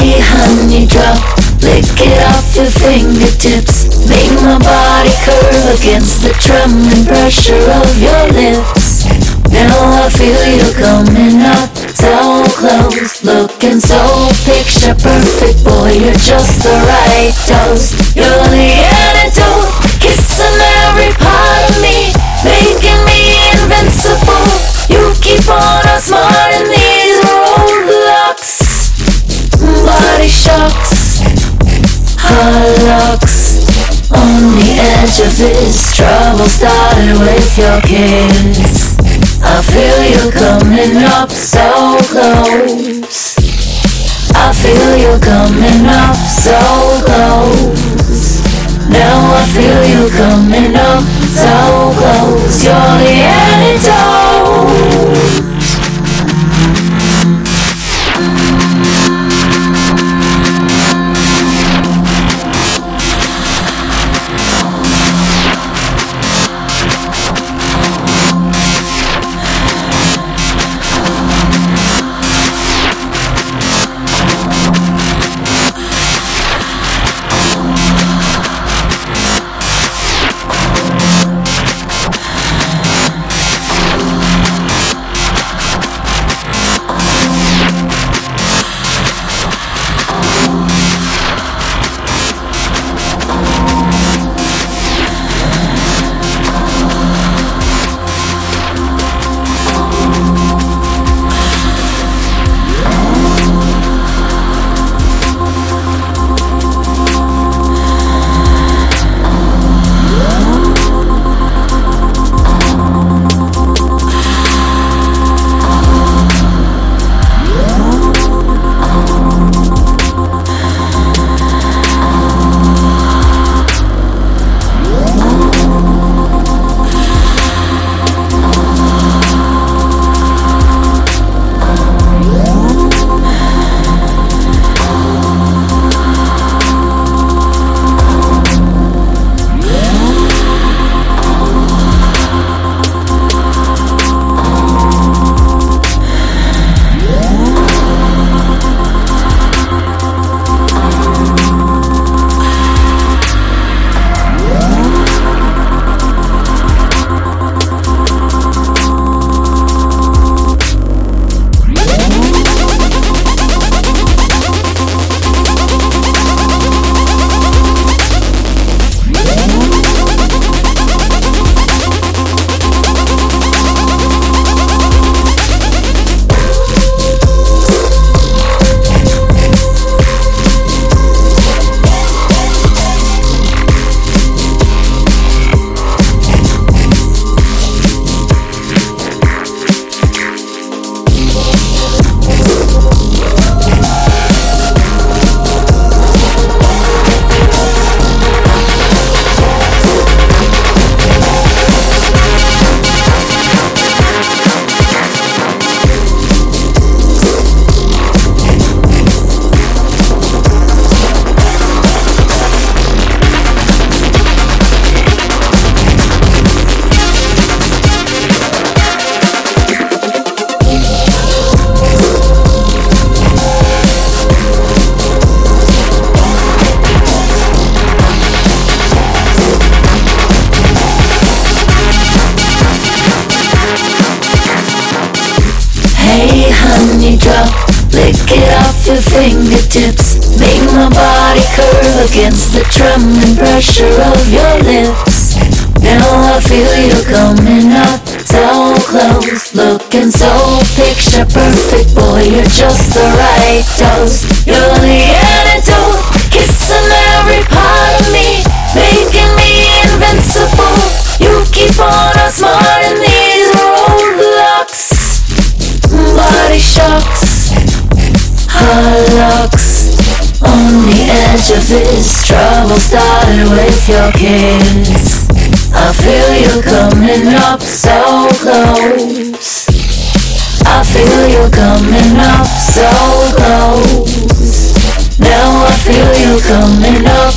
Hey, honey, drop, lick it off your fingertips. Make my body curl against the trembling pressure of your lips. Now I feel you coming up so close, looking so picture perfect, boy. You're just the right dose. You're trouble started with your kiss. I feel you coming up so close. I feel you coming up so close. Now I feel you coming up so close. You're the drop, lick it off your fingertips. Make my body curl against the trembling pressure of your lips. Now I feel you coming up so close, looking so picture perfect, boy. You're just the right dose. You're the this trouble started with your kiss. I feel you coming up so close. I feel you coming up so close. Now I feel you coming up